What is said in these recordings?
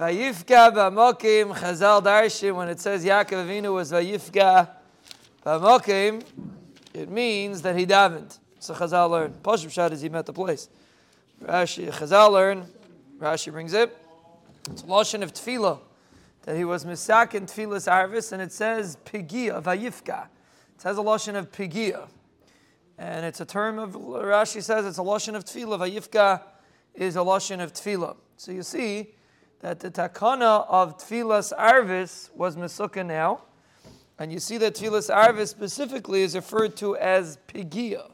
Vayifka b'amokim Chazal Darshim, when it says Yaakov Avinu was Vayifka b'amokim, it means that he davened. So Chazal learned. Pashim Shad is he met the place. Rashi, Chazal learned, Rashi brings it. It's Lashon of Tefillah, that he was Misak in Tefillah's Arvis, and it says Pigia, Vayifka. It has a Lashon of Pigia. And it's a term of, Rashi says it's a Lashon of Tefillah. Vayifka is a Lashon of Tefillah. So you see, that the takana of Tfilas Arvis was Mesukkah now. And you see that Tfilas Arvis specifically is referred to as Pigia.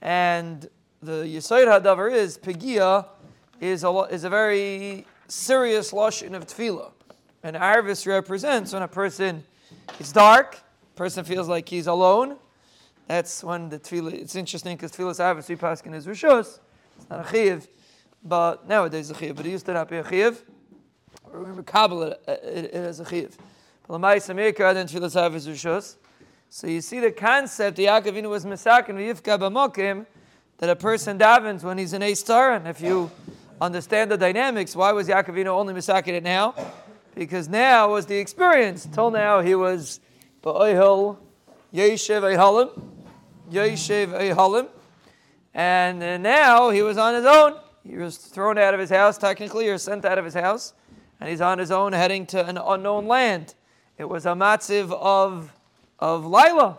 And the Yisoid Hadavar is Pigia is a, is a very serious Lashon of Tfilah. And Arvis represents when a person, it's dark, person feels like he's alone. That's when the Tfilah, it's interesting because Tfilas Arvis, we pass in his Rishos. It's not a Chiv. But nowadays a chiv. But it used to not be a. Remember, Kabbalah uh, it, it, it chiv. So you see the concept, the Yaakovinu was Mesakin v'yifka b'mokim, that a person davens when he's in a star, and if you understand the dynamics, why was Yaakovinu only Mesakin it now? Because now was the experience. Till now he was ba'oihil yeshiv ehalim, yeshiv ehalim, and uh, now he was on his own. He was thrown out of his house, technically, or sent out of his house, and he's on his own heading to an unknown land. It was a matziv of, of Lila.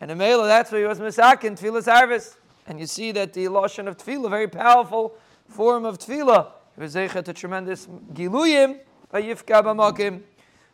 And in that's where he was misakin, Tfilas Arvis. And you see that the Lashon of Tefillah, very powerful form of Tefillah. He was to tremendous Giluyim, Vayifka B'makim.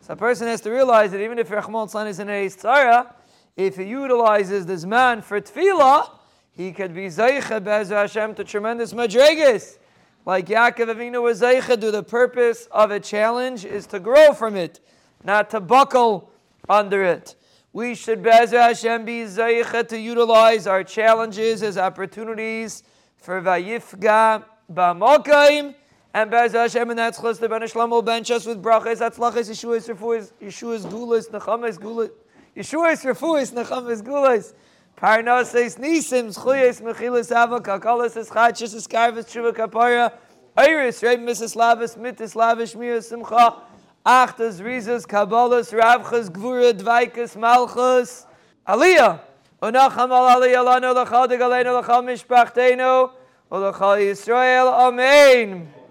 So a person has to realize that even if Rachmon Tzlan is in a Tzara, if he utilizes this man for Tefillah, he could be Zaycha Be'ezer Hashem to tremendous madrigas. Like Yaakov Avinu was Zaycha, do the purpose of a challenge is to grow from it, not to buckle under it. We should Be'ezer Hashem be Zaycha to utilize our challenges as opportunities for Vayifga Ba'mokaim. And Be'ezer Hashem, and that's Chos the Ben Shlomo bench us with brachas, atzlachas, Yeshua's refuahs, Yeshua's gulas, nechamas gulas, Yeshua's refuahs, nechamas gulas. Parnases nisim zchuyes mechilas ava kakalas es chachis es karvis tshuva kapara iris reib Mrs. Lavis mitis lavish mir simcha achtas rizas kabalas ravchas gvura dvaikas malchus aliyah unacham al aliyah lanu lachal degalenu lachal mishpachtenu ulachal Yisrael amen